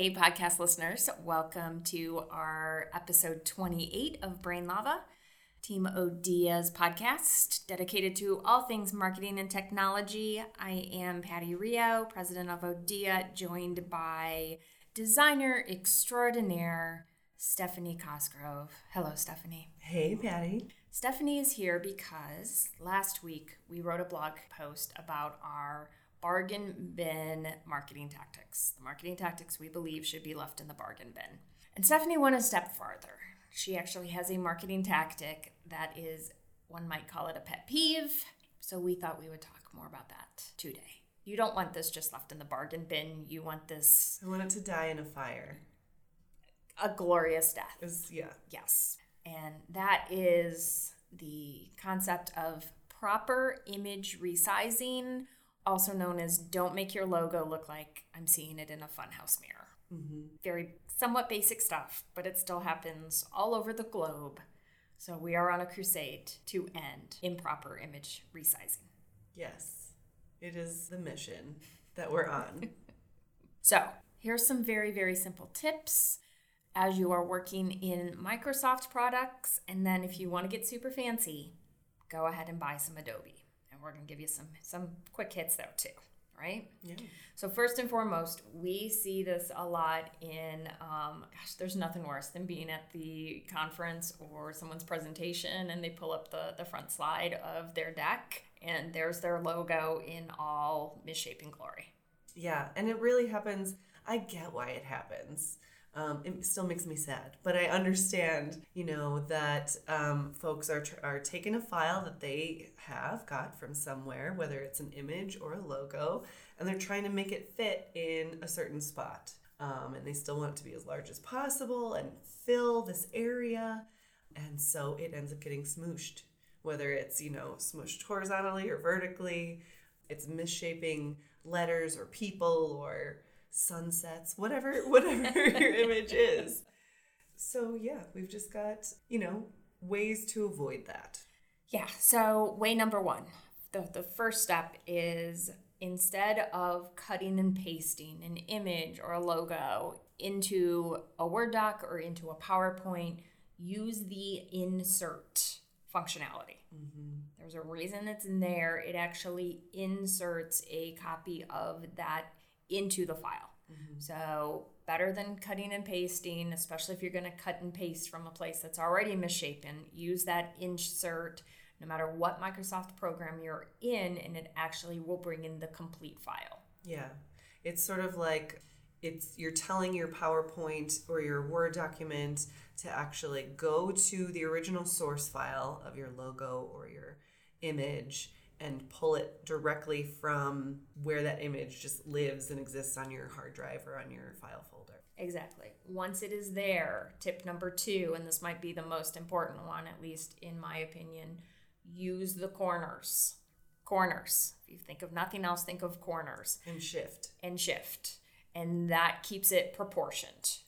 Hey, podcast listeners, welcome to our episode 28 of Brain Lava, Team Odia's podcast dedicated to all things marketing and technology. I am Patty Rio, president of Odia, joined by designer extraordinaire Stephanie Cosgrove. Hello, Stephanie. Hey, Patty. Stephanie is here because last week we wrote a blog post about our bargain bin marketing tactics. The marketing tactics we believe should be left in the bargain bin. And Stephanie went a step farther. She actually has a marketing tactic that is, one might call it a pet peeve. So we thought we would talk more about that today. You don't want this just left in the bargain bin. You want this I want it to die in a fire. a glorious death. Is yeah. Yes. And that is the concept of proper image resizing, also known as don't make your logo look like I'm seeing it in a funhouse mirror. Mm-hmm. Very somewhat basic stuff, but it still happens all over the globe. So we are on a crusade to end improper image resizing. Yes. It is the mission that we're on. So, here's some very, very simple tips as you are working in Microsoft products. And then, if you want to get super fancy, go ahead and buy some Adobe. We're going to give you some, some quick hits, though, too, right? yeah. So, first and foremost, we see this a lot in, um, gosh, there's nothing worse than being at the conference or someone's presentation and they pull up the, the front slide of their deck and there's their logo in all misshapen glory. Yeah, and it really happens. I get why it happens. Um, it still makes me sad, but I understand, you know, that um, folks are, are taking a file that they have got from somewhere, whether it's an image or a logo, and they're trying to make it fit in a certain spot. Um, and they still want it to be as large as possible and fill this area. And so it ends up getting smooshed, whether it's, you know, smooshed horizontally or vertically. It's misshaping letters or people or sunsets, whatever whatever your image is. So yeah, we've just got, you know, ways to avoid that. Yeah, so way number one, the, the first step is instead of cutting and pasting an image or a logo into a Word doc or into a PowerPoint, use the insert functionality. Mm-hmm. There's a reason it's in there. It actually inserts a copy of that into the file. Mm-hmm. So, better than cutting and pasting, especially if you're going to cut and paste from a place that's already misshapen, use that insert no matter what Microsoft program you're in, and it actually will bring in the complete file. Yeah. It's sort of like it's you're telling your PowerPoint or your Word document to actually go to the original source file of your logo or your image and pull it directly from where that image just lives and exists on your hard drive or on your file folder. Exactly. Once it is there, tip number two, and this might be the most important one, at least in my opinion, use the corners. Corners. If you think of nothing else, think of corners And shift. and shift. And that keeps it proportioned,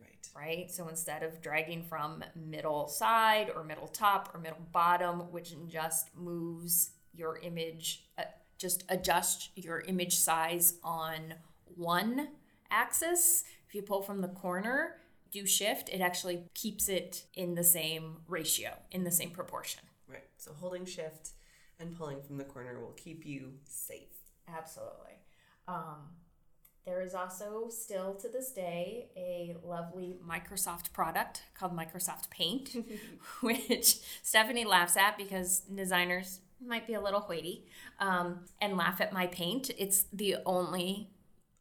Right. right? So instead of dragging from middle side or middle top or middle bottom, which just moves your image, uh, just adjust your image size on one axis. If you pull from the corner, do shift, it actually keeps it in the same ratio, in the same proportion. Right. So holding shift and pulling from the corner will keep you safe. Absolutely. Um, there is also still to this day a lovely Microsoft product called Microsoft Paint, which Stephanie laughs at because designers might be a little hoity um, and laugh at my paint. It's the only.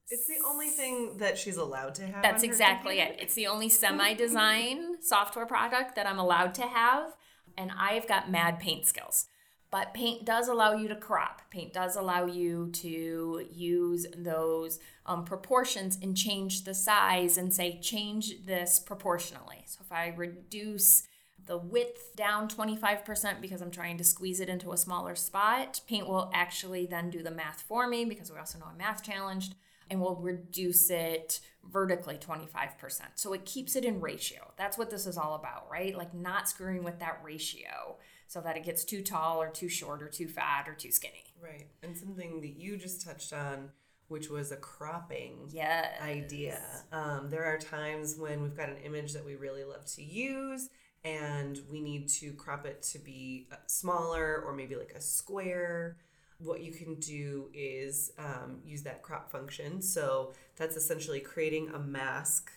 It's the only thing that she's allowed to have. That's exactly computer. it. It's the only semi-design software product that I'm allowed to have, and I've got mad paint skills. But paint does allow you to crop. Paint does allow you to use those um, proportions and change the size and say, change this proportionally. So if I reduce the width down 25% because I'm trying to squeeze it into a smaller spot, paint will actually then do the math for me because we also know I'm math challenged and will reduce it vertically 25%. So it keeps it in ratio. That's what this is all about, right? Like not screwing with that ratio so that it gets too tall or too short or too fat or too skinny. Right. And something that you just touched on which was a cropping Yes. idea. Um, there are times when we've got an image that we really love to use and we need to crop it to be uh, smaller or maybe like a square. What you can do is um, use that crop function. So that's essentially creating a mask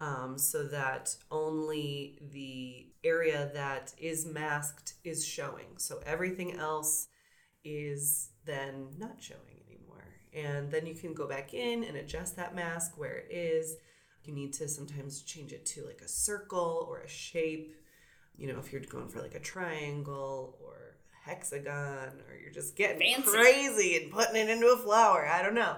um, so that only the area that is masked is showing. So everything else is then not showing anymore. And then you can go back in and adjust that mask where it is. You need to sometimes change it to like a circle or a shape. You know, if you're going for like a triangle or a hexagon or you're just getting Fancy. crazy and putting it into a flower. I don't know.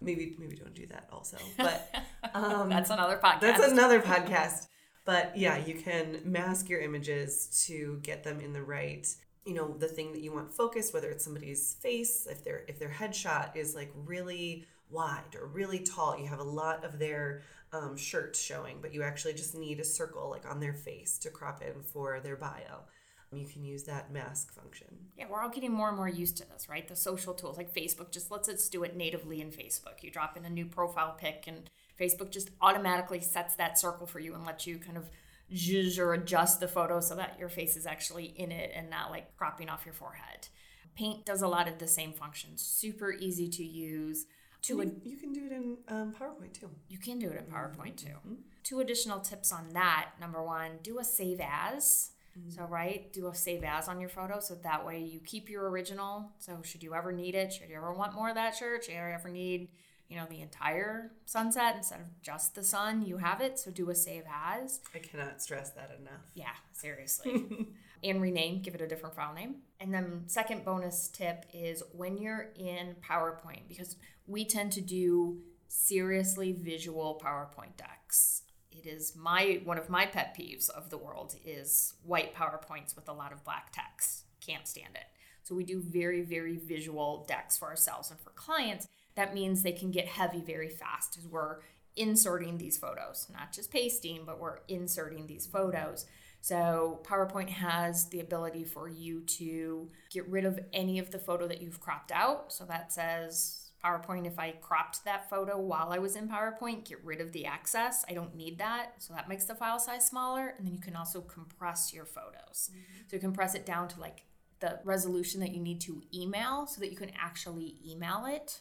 Maybe maybe don't do that also. But um, That's another podcast. that's another podcast. But yeah, you can mask your images to get them in the right, you know, the thing that you want focused, whether it's somebody's face, if their if their headshot is like really wide or really tall, you have a lot of their um, shirt showing, but you actually just need a circle like on their face to crop in for their bio. You can use that mask function. Yeah, we're all getting more and more used to this, right? The social tools like Facebook just lets us do it natively in Facebook. You drop in a new profile pic, and Facebook just automatically sets that circle for you and lets you kind of zhuzh or adjust the photo so that your face is actually in it and not like cropping off your forehead. Paint does a lot of the same functions, super easy to use. To You, you can do it in um, PowerPoint too. you can do it in PowerPoint too. Mm-hmm. Two additional tips on that. Number one, do a save as. Mm-hmm. So, right, do a save as on your photo so that way you keep your original. So, should you ever need it, should you ever want more of that shirt, should you ever need, you know, the entire sunset instead of just the sun, you mm-hmm. have it. So, do a save as. I cannot stress that enough. Yeah, seriously. and rename, give it a different file name. And then second bonus tip is when you're in PowerPoint because we tend to do seriously visual PowerPoint decks. It is my one of my pet peeves of the world is white PowerPoints with a lot of black text. Can't stand it. So we do very very visual decks for ourselves and for clients. That means they can get heavy very fast as we're inserting these photos, not just pasting, but we're inserting these photos. So PowerPoint has the ability for you to get rid of any of the photo that you've cropped out. So that says PowerPoint, if I cropped that photo while I was in PowerPoint, get rid of the access. I don't need that. So that makes the file size smaller. And then you can also compress your photos. Mm-hmm. So you compress it down to like the resolution that you need to email so that you can actually email it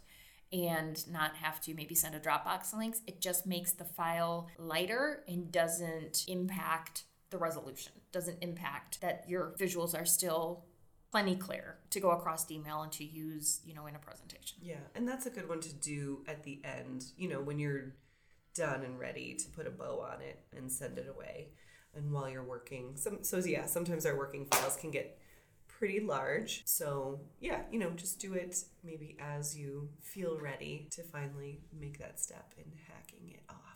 and not have to maybe send a Dropbox links. It just makes the file lighter and doesn't impact the resolution, doesn't impact that your visuals are still plenty clear to go across email and to use, you know, in a presentation. Yeah, and that's a good one to do at the end, you know, when you're done and ready to put a bow on it and send it away. And while you're working, some so yeah, sometimes our working files can get pretty large. So, yeah, you know, just do it maybe as you feel ready to finally make that step in hacking it off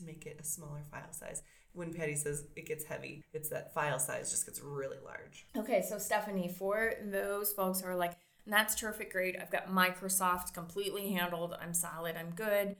to make it a smaller file size. When Patty says it gets heavy, it's that file size just gets really large. Okay, so Stephanie, for those folks who are like, that's terrific, great. I've got Microsoft completely handled. I'm solid. I'm good.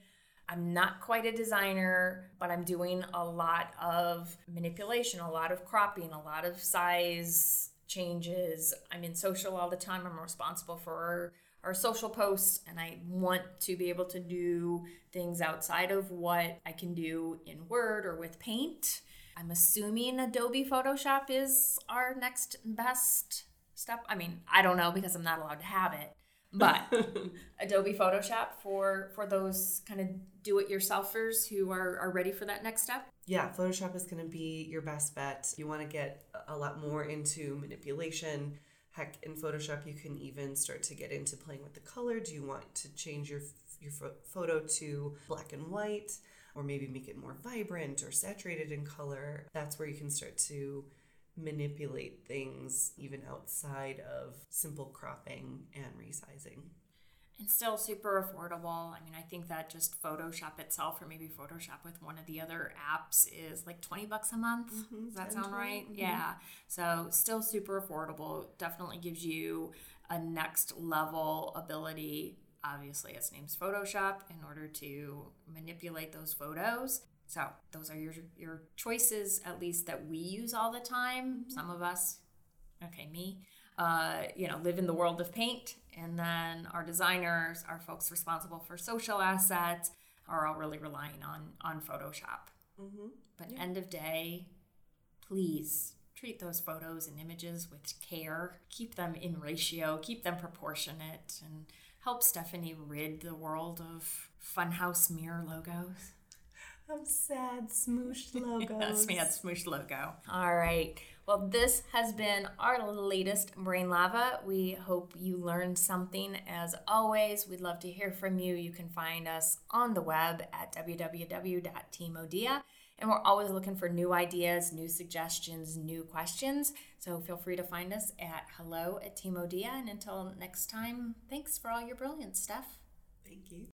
I'm not quite a designer, but I'm doing a lot of manipulation, a lot of cropping, a lot of size changes. I'm in social all the time. I'm responsible for our social posts, and I want to be able to do things outside of what I can do in Word or with Paint. I'm assuming Adobe Photoshop is our next best step. I mean, I don't know because I'm not allowed to have it, but Adobe Photoshop for for those kind of do-it-yourselfers who are, are ready for that next step. Yeah, Photoshop is going to be your best bet. You want to get a lot more into manipulation. Heck, in Photoshop, you can even start to get into playing with the color. Do you want to change your your photo to black and white, or maybe make it more vibrant or saturated in color? That's where you can start to manipulate things even outside of simple cropping and resizing. And still super affordable. I mean, I think that just Photoshop itself, or maybe Photoshop with one of the other apps, is like 20 bucks a month. Does that 10, sound 20, right? mhm. Yeah. So, still super affordable. Definitely gives you a next level ability. Obviously, its name's Photoshop in order to manipulate those photos. So, those are your, your choices, at least that we use all the time. Some of us, okay, me, uh, you know, live in the world of paint. And then our designers, our folks responsible for social assets, are all really relying on on Photoshop. Mm-hmm. But end of day, please treat those photos and images with care. Keep them in ratio, keep them proportionate, and help Stephanie rid the world of funhouse mirror logos. Of sad smooshed logos. That's me at Smoosh Logo. All right. Well, this has been our latest Brain Lava. We hope you learned something. As always, we'd love to hear from you. You can find us on the web at www.teamodia. And we're always looking for new ideas, new suggestions, new questions. So feel free to find us at hello at Teamodia. And until next time, thanks for all your brilliance, Steph. Thank you.